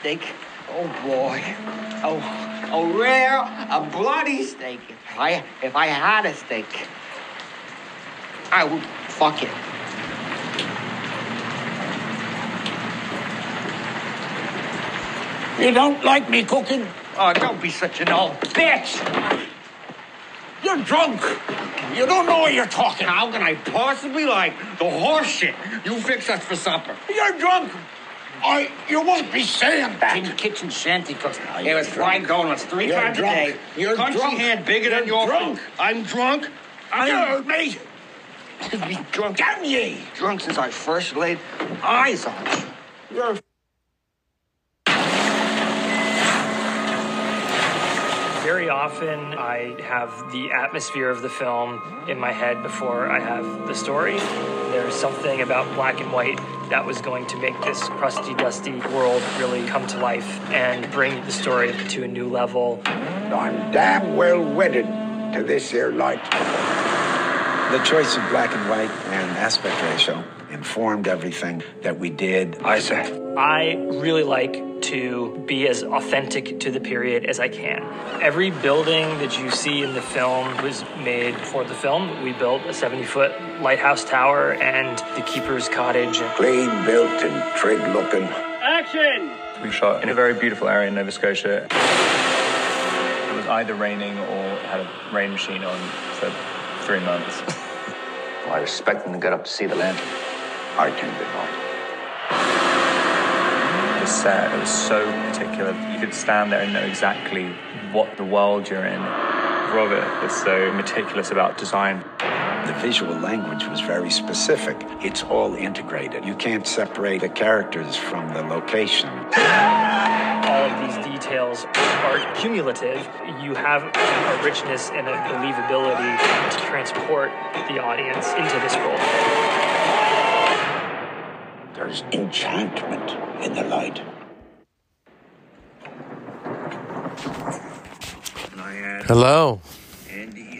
steak, oh boy, oh, a rare, a bloody steak. If I, if I had a steak, I would fuck it. You don't like me cooking? Oh, don't be such an old bitch. You're drunk. You don't know what you're talking. How can I possibly like the horse shit you fix us for supper? You're drunk. I, you won't be saying that. In the kitchen shanty cooks. No, it was drunk. fried donuts three You're times drunk. a day. You're Country drunk. hand bigger than You're your drunk. food. I'm drunk. I I'm heard me. be drunk. Damn ye. Drunk since I first laid eyes on you. You're Very often, I have the atmosphere of the film in my head before I have the story. There's something about black and white that was going to make this crusty, dusty world really come to life and bring the story to a new level. I'm damn well wedded to this here light. The choice of black and white and aspect ratio informed everything that we did. I say. I really like to be as authentic to the period as I can. Every building that you see in the film was made for the film. We built a 70 foot lighthouse tower and the keeper's cottage. Clean built and trig looking. Action! We shot in a very beautiful area in Nova Scotia. It was either raining or had a rain machine on for three months. I was expecting to get up to see the land. I tend to not. The set it was so particular. You could stand there and know exactly what the world you're in. Robert was so meticulous about design. The visual language was very specific. It's all integrated. You can't separate the characters from the location. All of these details are cumulative. You have a richness and a believability to transport the audience into this world. There's enchantment in the light. Hello.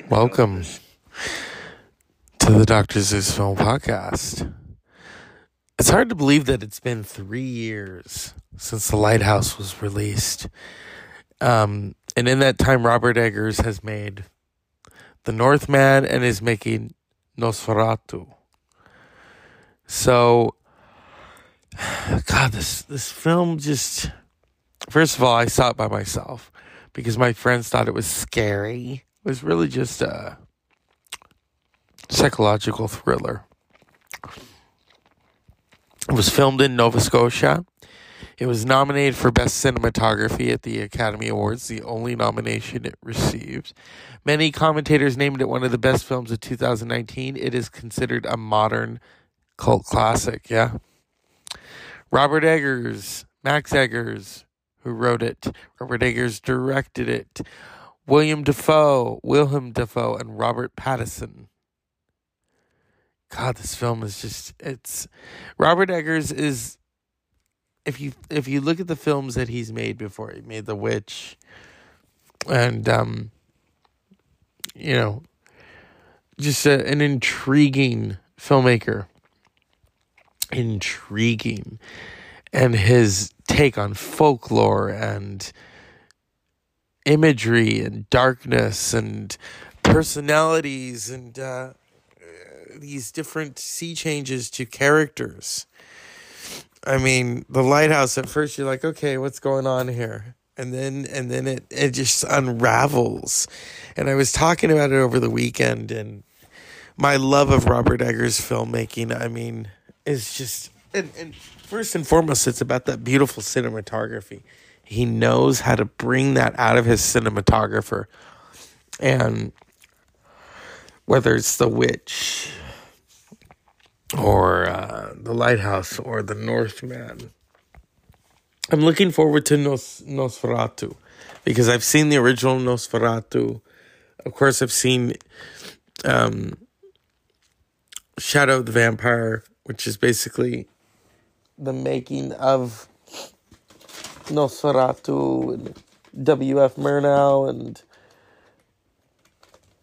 Welcome to the Dr. Zeus Film Podcast. It's hard to believe that it's been three years since The Lighthouse was released. Um, and in that time, Robert Eggers has made The Northman and is making Nosferatu. So, God, this, this film just. First of all, I saw it by myself because my friends thought it was scary. It was really just a psychological thriller. It was filmed in Nova Scotia. It was nominated for Best Cinematography at the Academy Awards, the only nomination it received. Many commentators named it one of the best films of 2019. It is considered a modern cult classic, yeah. Robert Eggers, Max Eggers, who wrote it. Robert Eggers directed it. William Dafoe, Wilhelm Dafoe, and Robert Pattinson. God, this film is just it's Robert Eggers is if you if you look at the films that he's made before, he made The Witch and um you know just a, an intriguing filmmaker. Intriguing. And his take on folklore and imagery and darkness and personalities and uh, these different sea changes to characters. I mean, the lighthouse at first you're like, okay, what's going on here? And then and then it, it just unravels. And I was talking about it over the weekend and my love of Robert Eggers filmmaking, I mean, is just and, and first and foremost it's about that beautiful cinematography. He knows how to bring that out of his cinematographer. And whether it's The Witch or uh, The Lighthouse or The Northman. I'm looking forward to Nos- Nosferatu because I've seen the original Nosferatu of course, I've seen um, Shadow of the Vampire, which is basically the making of Nosferatu and W.F. Murnau and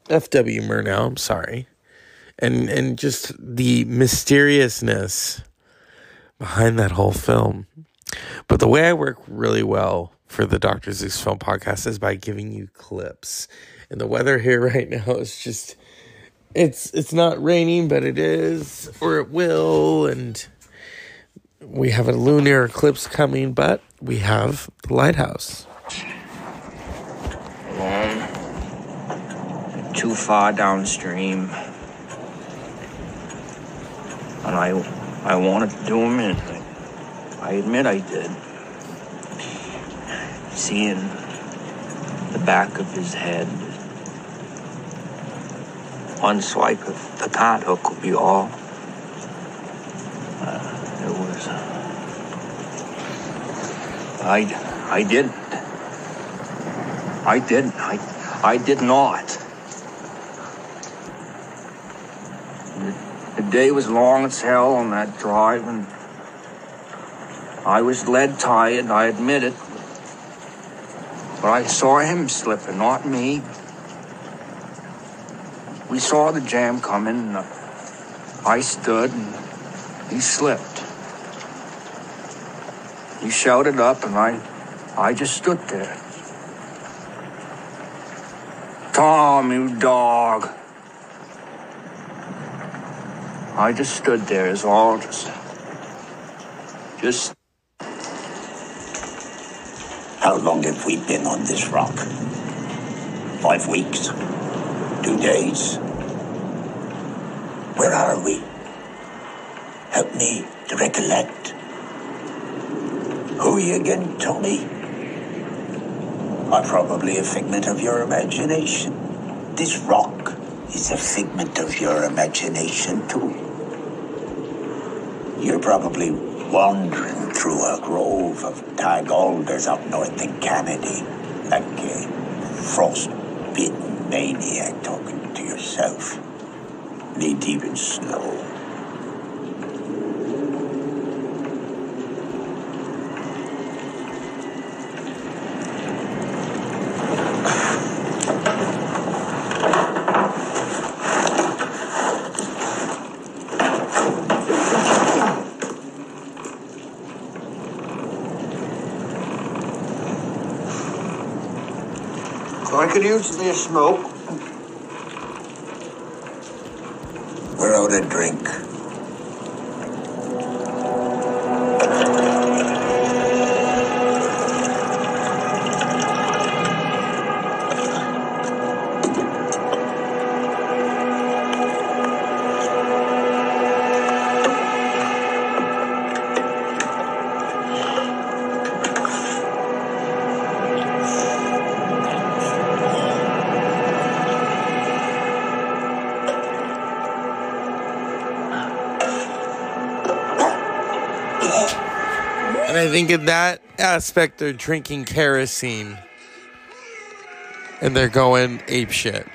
F.W. Murnau. I'm sorry, and and just the mysteriousness behind that whole film. But the way I work really well for the Dr. Zeus Film Podcast is by giving you clips. And the weather here right now is just it's it's not raining, but it is, or it will, and we have a lunar eclipse coming, but we have the lighthouse. Too far downstream. And I I wanted to do him in. I admit I did. Seeing the back of his head. One swipe of the cart hook would be all. Uh, it was. I, I didn't. I didn't. I, I did not. The, the day was long as hell on that drive, and I was lead tired, I admit it. But I saw him slipping, not me. We saw the jam coming, and I stood, and he slipped. He shouted up, and I, I just stood there. Tom, you dog. I just stood there as all just, just How long have we been on this rock? Five weeks? Two days? Where are we? Help me to recollect. Who are you again, Tommy? I'm probably a figment of your imagination. This rock is a figment of your imagination, too. You're probably wandering through a grove of tag alders up north in Canada, like a frost-bitten maniac talking to yourself, knee-deep in snow. I a smoke. Think in that aspect, they're drinking kerosene and they're going ape shit.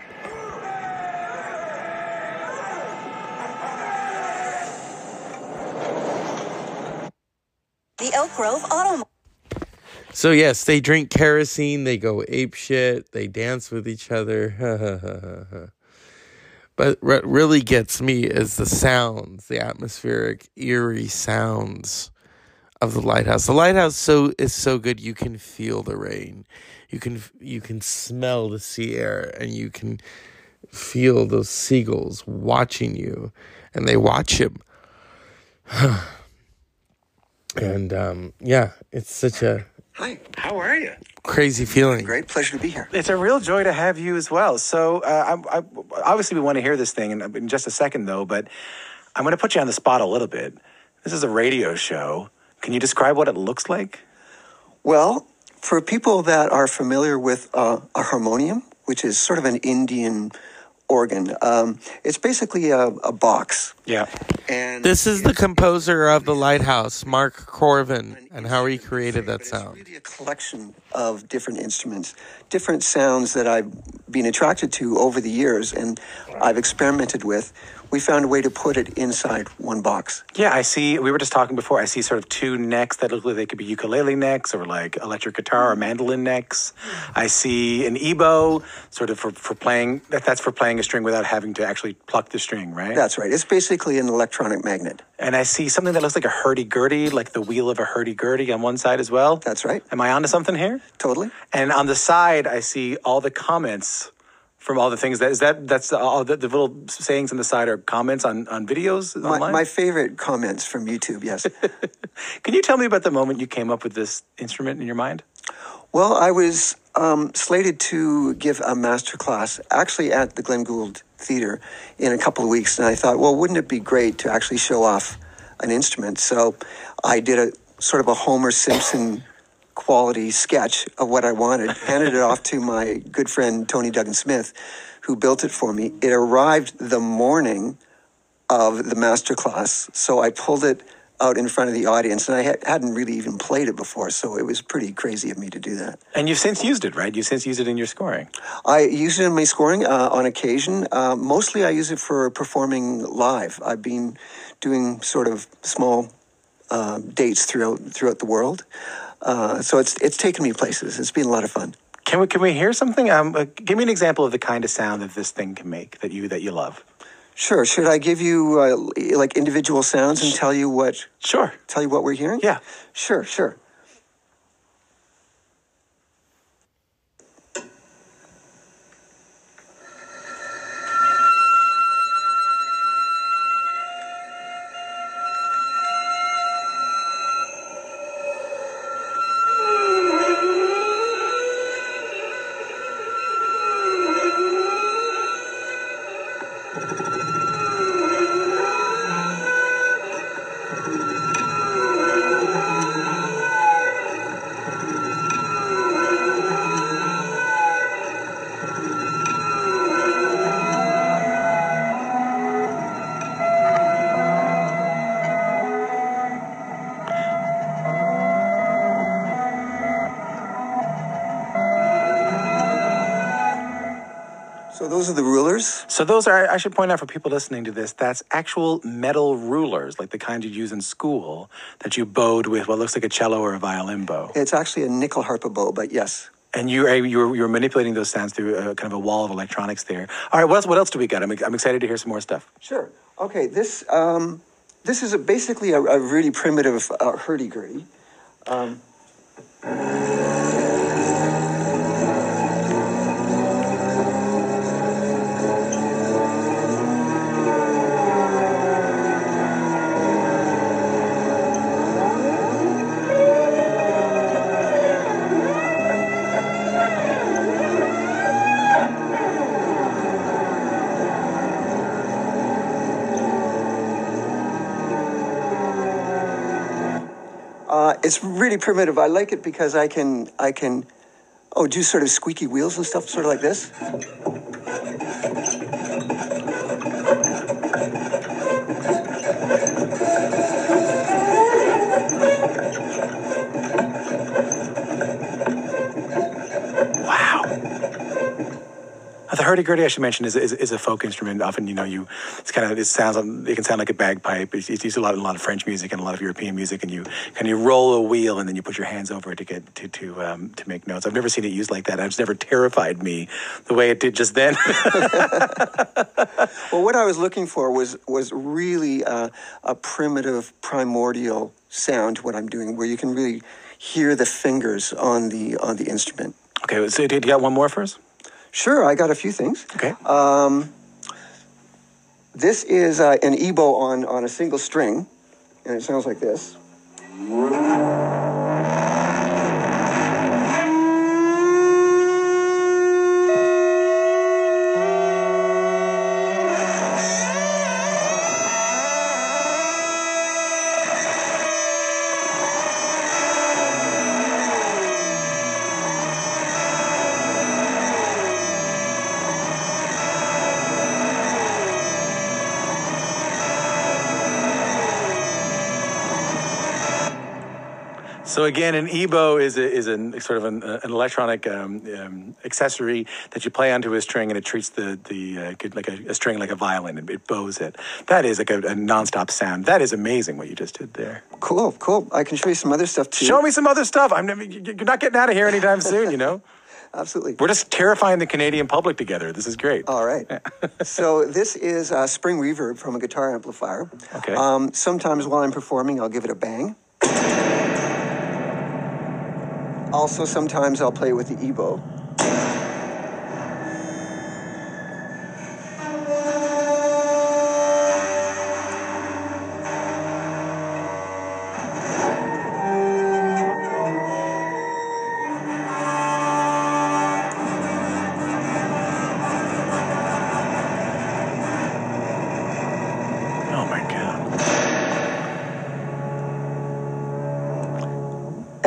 The Elk Grove Auto. So yes, they drink kerosene, they go ape shit, they dance with each other. but what really gets me is the sounds, the atmospheric, eerie sounds of the lighthouse. The lighthouse so is so good you can feel the rain. You can you can smell the sea air and you can feel those seagulls watching you and they watch him. and um, yeah, it's such a Hi, how are you? crazy feeling. Great pleasure to be here. It's a real joy to have you as well. So, uh, I, I, obviously, we want to hear this thing in, in just a second, though, but I'm going to put you on the spot a little bit. This is a radio show. Can you describe what it looks like? Well, for people that are familiar with uh, a harmonium, which is sort of an Indian organ, um, it's basically a, a box. Yeah. And This is the composer of The Lighthouse, Mark Korven, and how he created that sound. It's really a collection of different instruments, different sounds that I've been attracted to over the years and I've experimented with, we found a way to put it inside one box. Yeah, I see. We were just talking before. I see sort of two necks that look like they could be ukulele necks or like electric guitar or mandolin necks. I see an EBow, sort of for, for playing. That, that's for playing a string without having to actually pluck the string, right? That's right. It's basically an electronic magnet. And I see something that looks like a hurdy gurdy, like the wheel of a hurdy gurdy on one side as well. That's right. Am I onto something here? Totally. And on the side, I see all the comments from all the things that is that that's all the, the little sayings on the side are comments on on videos My, online. my favorite comments from YouTube, yes. Can you tell me about the moment you came up with this instrument in your mind? Well, I was um, slated to give a master class actually at the Glenn Gould Theater in a couple of weeks, and I thought, well, wouldn't it be great to actually show off an instrument? So I did a sort of a Homer Simpson quality sketch of what I wanted, handed it off to my good friend Tony Duggan Smith, who built it for me. It arrived the morning of the master class, so I pulled it out in front of the audience, and I ha- hadn't really even played it before, so it was pretty crazy of me to do that. And you've since used it, right? You've since used it in your scoring. I use it in my scoring uh, on occasion. Uh, mostly, I use it for performing live. I've been doing sort of small uh, dates throughout throughout the world, uh, so it's it's taken me places. It's been a lot of fun. Can we can we hear something? Um, uh, give me an example of the kind of sound that this thing can make that you that you love. Sure. Should I give you uh, like individual sounds and tell you what? Sure. Tell you what we're hearing. Yeah. Sure. Sure. So those are I should point out for people listening to this, that's actual metal rulers, like the kind you'd use in school that you bowed with what looks like a cello or a violin bow. It's actually a nyckelharpa bow, but yes. And you are you're, you're manipulating those sounds through a, kind of a wall of electronics there. All right, what else, what else do we got? I'm, I'm excited to hear some more stuff. Sure. Okay. This um, this is a, basically a, a really primitive uh, hurdy gurdy. Um, it's really primitive. I like it because I can I can oh do sort of squeaky wheels and stuff, sort of like this. Hurdy-gurdy, I should mention, is, is, is a folk instrument. Often, you know, you it's kind of it sounds it can sound like a bagpipe. It's, it's used a lot in a lot of French music and a lot of European music, and you kind of roll a wheel and then you put your hands over it to get to to um, to make notes. I've never seen it used like that. It's never terrified me the way it did just then. Well, what I was looking for was was really uh, a primitive, primordial sound. to What I'm doing, where you can really hear the fingers on the on the instrument. okay, so do you got one more for us? Sure, I got a few things. Okay. Um, this is uh, an EBow on on a single string, and it sounds like this. So again, an EBow is a, is a sort of an, uh, an electronic um, um, accessory that you play onto a string, and it treats the the uh, like a, a string like a violin, and it bows it. That is like a, a nonstop sound. That is amazing what you just did there. Cool, cool. I can show you some other stuff too. Show me some other stuff. I'm you- you're not getting out of here anytime soon. You know. Absolutely. We're just terrifying the Canadian public together. This is great. All right. so this is uh, spring reverb from a guitar amplifier. Okay. Um, sometimes while I'm performing, I'll give it a bang. Also, sometimes I'll play with the EBow.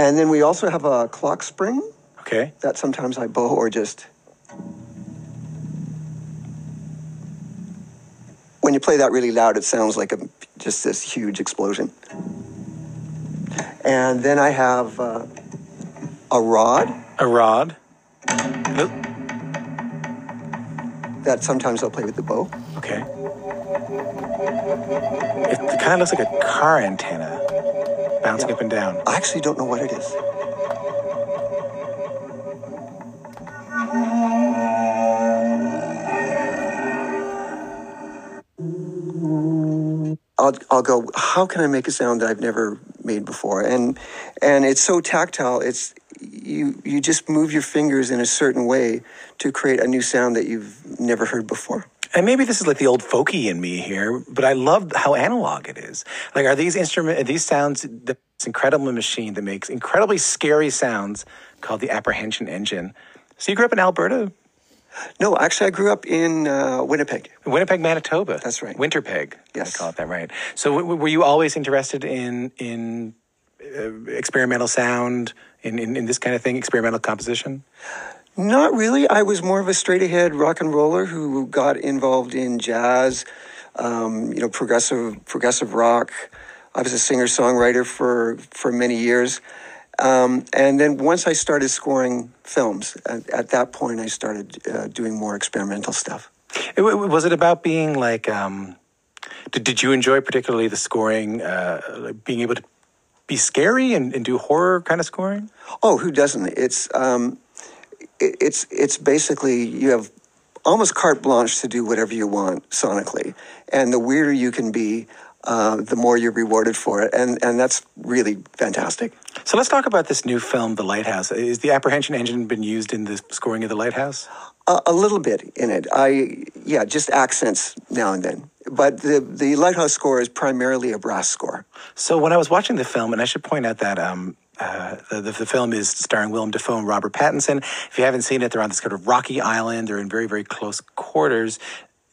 And then we also have a clock spring Okay. that sometimes I bow or just. When you play that really loud, it sounds like a, just this huge explosion. And then I have uh, a rod A rod. that sometimes I'll play with the bow. Okay. It, kind of looks like a car antenna bouncing up and down. I actually don't know what it is. I'll, I'll go, how can I make a sound that I've never made before? And and it's so tactile, it's you you just move your fingers in a certain way to create a new sound that you've never heard before. And maybe this is like the old folky in me here, but I love how analog it is. Like, are these instrument, are these sounds, this incredible machine that makes incredibly scary sounds called the Apprehension Engine. So you grew up in Alberta, No, actually I grew up in uh, Winnipeg. Winnipeg, Manitoba. That's right. Winterpeg. Yes. I call it that right. So w- were you always interested in in uh, experimental sound, in, in in this kind of thing, experimental composition? Not really. I was more of a straight ahead rock and roller who got involved in jazz, um, you know, progressive progressive rock. I was a singer songwriter for for many years, um, and then once I started scoring films, at, at that point I started uh, doing more experimental stuff. It, was it about being like? Um, did, did you enjoy particularly the scoring, uh, being able to be scary and, and do horror kind of scoring? Oh, who doesn't? It's um, it, it's it's basically you have almost carte blanche to do whatever you want sonically, and the weirder you can be, uh, the more you're rewarded for it, and and that's really fantastic. So let's talk about this new film, The Lighthouse. Is the apprehension engine been used in the scoring of The Lighthouse? A, a little bit in it. I yeah, just accents now and then. But the the lighthouse score is primarily a brass score. So when I was watching the film, and I should point out that um, uh, the, the, film is starring Willem Dafoe and Robert Pattinson. If you haven't seen it, they're on this kind of rocky island. They're in very, very close quarters.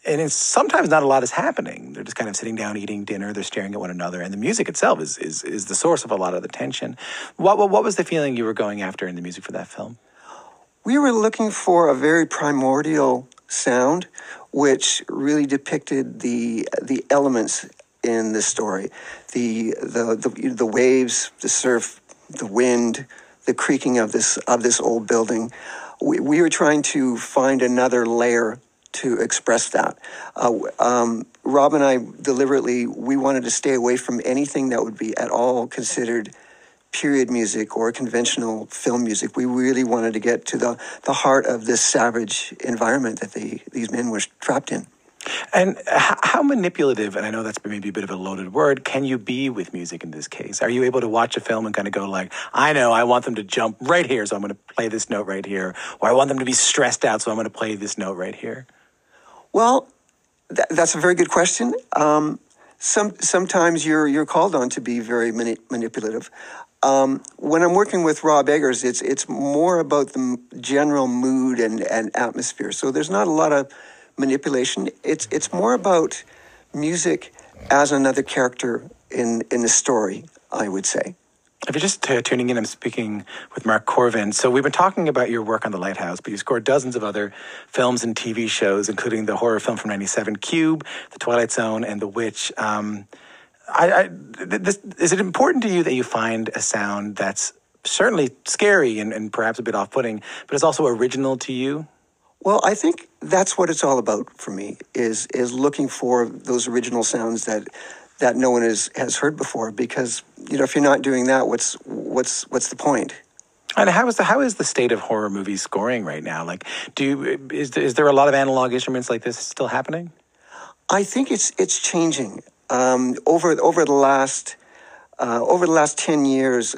And it's sometimes not a lot is happening. They're just kind of sitting down, eating dinner. They're staring at one another, and the music itself is is, is the source of a lot of the tension. What, what what was the feeling you were going after in the music for that film? We were looking for a very primordial sound, which really depicted the the elements in the story, the the the, the waves, the surf, the wind, the creaking of this of this old building. We, we were trying to find another layer to express that. Uh, um, Rob and I deliberately we wanted to stay away from anything that would be at all considered period music or conventional film music. We really wanted to get to the, the heart of this savage environment that these men were trapped in. And how, manipulative, and I know that's maybe a bit of a loaded word, can you be with music in this case? Are you able to watch a film and kind of go like, I know I want them to jump right here, so I'm going to play this note right here, or I want them to be stressed out, so I'm going to play this note right here? Well, th- that's a very good question. Um, some sometimes you're you're called on to be very mani- manipulative. Um, when I'm working with Rob Eggers, it's it's more about the general mood and, and atmosphere. So there's not a lot of manipulation. It's it's more about music as another character in in the story. I would say. If you're just uh, tuning in, I'm speaking with Mark Korven. So we've been talking about your work on The Lighthouse, but you scored dozens of other films and TV shows, including the horror film from '97, Cube, The Twilight Zone, and The Witch. Um, I, I this, is it important to you that you find a sound that's certainly scary and, and perhaps a bit off-putting, but is also original to you? Well, I think that's what it's all about for me is is looking for those original sounds that that no one has, has heard before because you know if you're not doing that what's what's what's the point? and how is the how is the state of horror movie scoring right now? Like do you, is is there a lot of analog instruments like this still happening? I think it's it's changing. Um, over over the last uh, over the last 10 years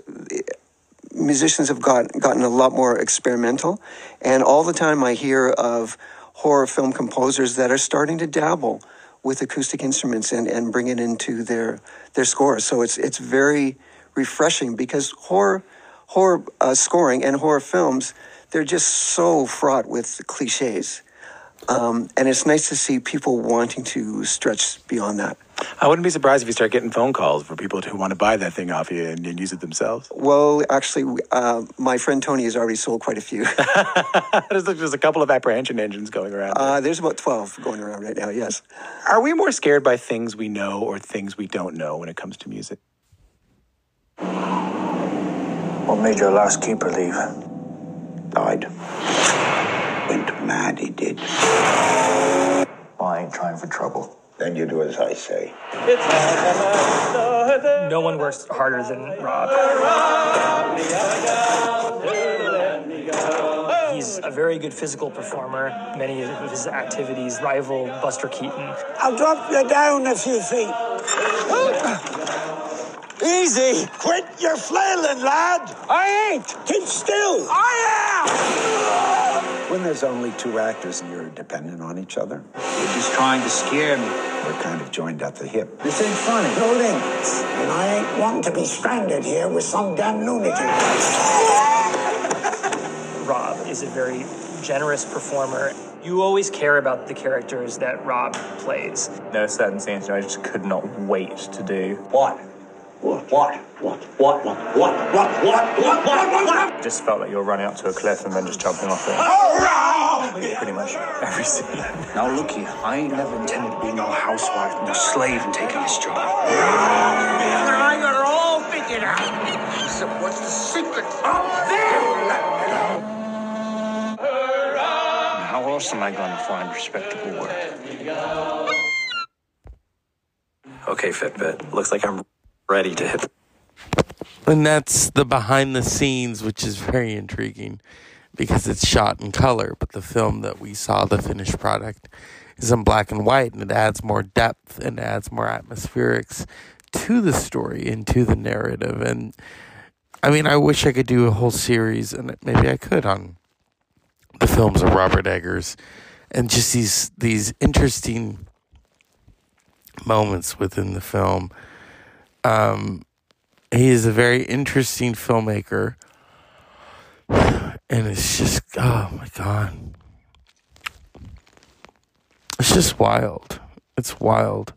musicians have got, gotten a lot more experimental and all the time I hear of horror film composers that are starting to dabble with acoustic instruments and, and bring it into their their scores. So it's it's very refreshing because horror horror uh, scoring and horror films they're just so fraught with cliches. Um, and it's nice to see people wanting to stretch beyond that. I wouldn't be surprised if you start getting phone calls for people who want to buy that thing off you and, and use it themselves. Well, actually, uh, my friend Tony has already sold quite a few. there's, there's, a couple of apprehension engines going around. Uh, there's about 12 going around right now, yes. Are we more scared by things we know or things we don't know when it comes to music? What made your last keeper leave? Died. Went mad, he did. Well, I ain't trying for trouble. Then you do as I say. No one works harder than Rob. He's a very good physical performer. Many of his activities rival Buster Keaton. I'll drop you down a few feet. Easy! Quit your flailing, lad! I ain't! Keep still! I am! When there's only two actors and you're dependent on each other. You're just trying to scare me. We're kind of joined at the hip. This ain't funny. No links. And I ain't wanting to be stranded here with some damn lunatic. Rob is a very generous performer. You always care about the characters that Rob plays. There are certain scenes I just could not wait to do. What? What? What? What? What? What? What? What? What? What? What? What? Just felt like you were running up to a cliff and then just jumping off it. Oh, Pretty much every scene. Now look here, I ain't never intended to be no housewife, no slave in taking this job. I got it all figured out. So what's the secret? Up there! How else am I going to find respectable work? Okay, Fitbit. Looks like I'm ready to hit. And that's the behind the scenes, which is very intriguing because it's shot in color, but the film that we saw, the finished product, is in black and white, and it adds more depth and adds more atmospherics to the story and to the narrative. And I mean, I wish I could do a whole series, and maybe I could on the films of Robert Eggers and just these these interesting moments within the film um, he is a very interesting filmmaker, and it's just oh my god, it's just wild. It's wild,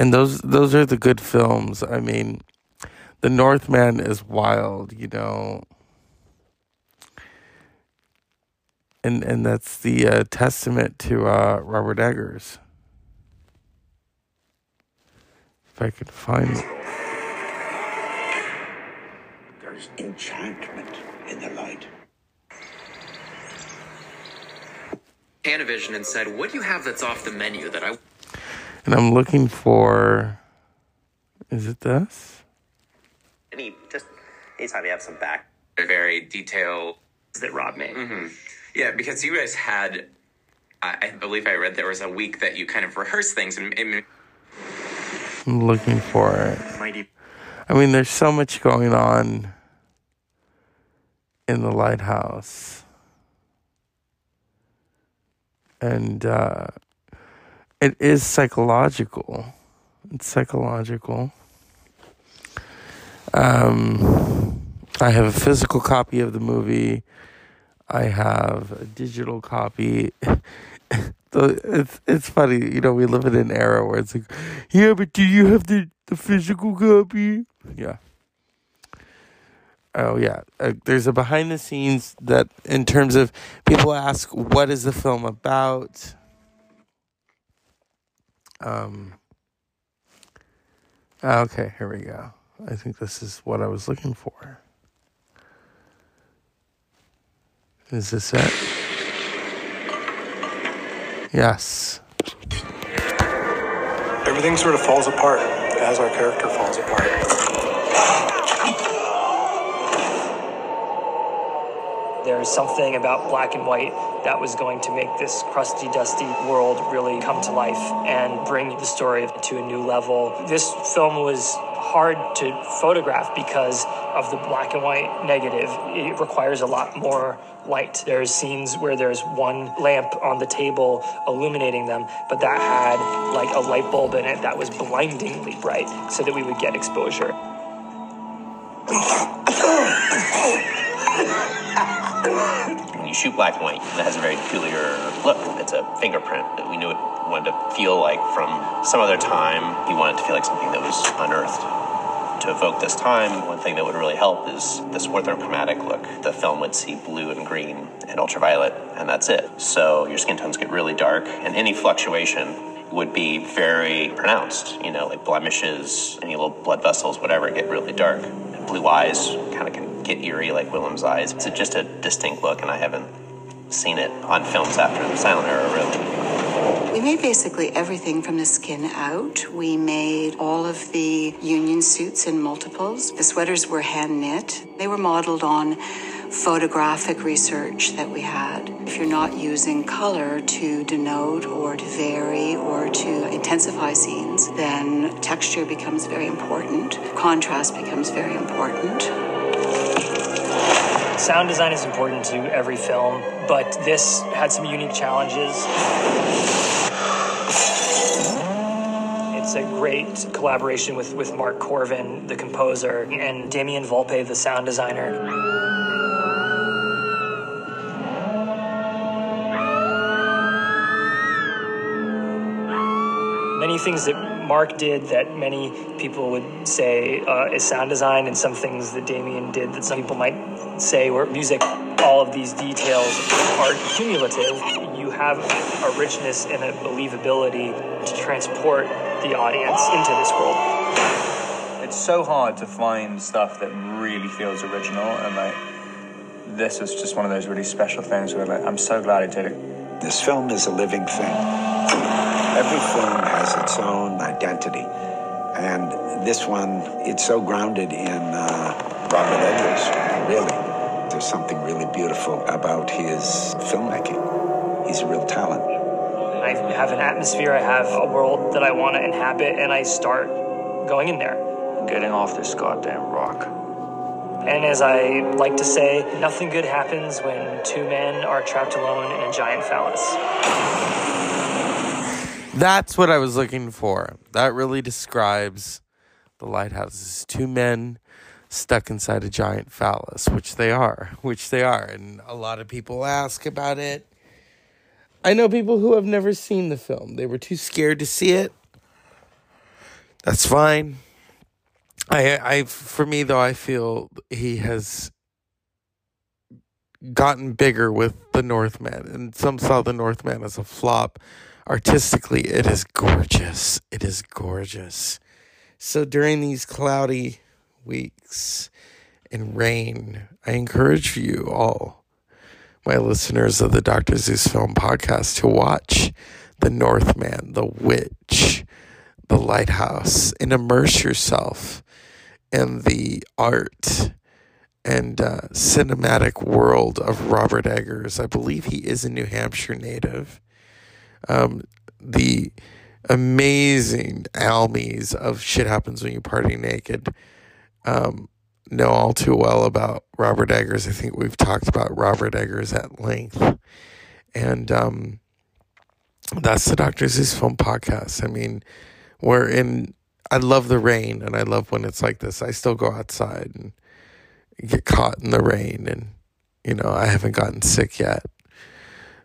and those those are the good films. I mean, The Northman is wild, you know. And, and that's the uh, testament to uh, Robert Eggers. If I could find it. There's enchantment in the light. Panavision and said, "What do you have that's off the menu that I?" And I'm looking for. Is it this? Any just anytime you have some back, very detailed that Rob made. Mm-hmm. Yeah, because you guys had, I, I believe I read there was a week that you kind of rehearsed things and. and I'm looking for it. I mean, there's so much going on in the lighthouse. And uh, it is psychological. It's psychological. Um, I have a physical copy of the movie. I have a digital copy. it's it's funny, you know. We live in an era where it's like, yeah, but do you have the the physical copy? Yeah. Oh yeah. Uh, there's a behind the scenes that, in terms of people ask, what is the film about? Um. Okay, here we go. I think this is what I was looking for. Is this it? Yes. Everything sort of falls apart as our character falls apart. There's something about black and white that was going to make this crusty, dusty world really come to life and bring the story to a new level. This film was hard to photograph because of the black and white negative. It requires a lot more light. There's scenes where there's one lamp on the table illuminating them, but that had like a light bulb in it that was blindingly bright so that we would get exposure. Shoot black and white, it has a very peculiar look. It's a fingerprint that we knew it wanted to feel like from some other time. He wanted to feel like something that was unearthed. To evoke this time, one thing that would really help is this orthochromatic look. The film would see blue and green and ultraviolet, and that's it. So your skin tones get really dark, and any fluctuation would be very pronounced. You know, like blemishes, any little blood vessels, whatever, get really dark. Blue eyes kind of can get eerie, like Willem's eyes. It's just a distinct look, and I haven't seen it on films after the silent era, really. We made basically everything from the skin out. We made all of the union suits in multiples. The sweaters were hand knit. They were modeled on photographic research that we had. If you're not using color to denote or to vary or to intensify scenes, then texture becomes very important. Contrast becomes very important. Sound design is important to every film, but this had some unique challenges. It's a great collaboration with, with Mark Korven, the composer, and Damien Volpe, the sound designer. Many things that Mark did that many people would say uh, is sound design, and some things that Damien did that some people might say were music. All of these details are cumulative. You have a richness and a believability to transport the audience into this world. It's so hard to find stuff that really feels original, and like this was just one of those really special things where like I'm so glad I did it. This film is a living thing. Every film has its own identity. And this one, it's so grounded in uh, Robert Eggers, really. There's something really beautiful about his filmmaking. He's a real talent. I have an atmosphere, I have a world that I want to inhabit, and I start going in there. Getting off this goddamn rock. And as I like to say, nothing good happens when two men are trapped alone in a giant phallus. That's what I was looking for. That really describes the lighthouses. Two men stuck inside a giant phallus, which they are, which they are. And a lot of people ask about it. I know people who have never seen the film. They were too scared to see it. That's fine. I I for me though I feel he has gotten bigger with the Northman and some saw the Northman as a flop artistically, it is gorgeous. It is gorgeous. So during these cloudy weeks and rain, I encourage you all, my listeners of the Dr. Zeus Film Podcast, to watch The Northman, The Witch, The Lighthouse, and immerse yourself in the art and uh, cinematic world of Robert Eggers. I believe he is a New Hampshire native um, the amazing almies of shit happens when you party naked um, know all too well about Robert Eggers. I think we've talked about Robert Eggers at length. And um, that's the Dr. Zeus Film Podcast. I mean, we're in, I love the rain and I love when it's like this. I still go outside and get caught in the rain and, you know, I haven't gotten sick yet.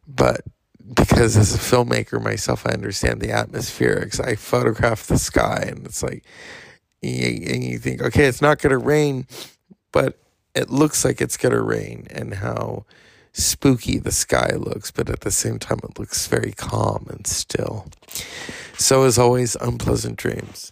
But because as a filmmaker myself, I understand the atmospherics. I photograph the sky, and it's like, and you think, okay, it's not going to rain, but it looks like it's going to rain, and how spooky the sky looks, but at the same time, it looks very calm and still. So, as always, unpleasant dreams.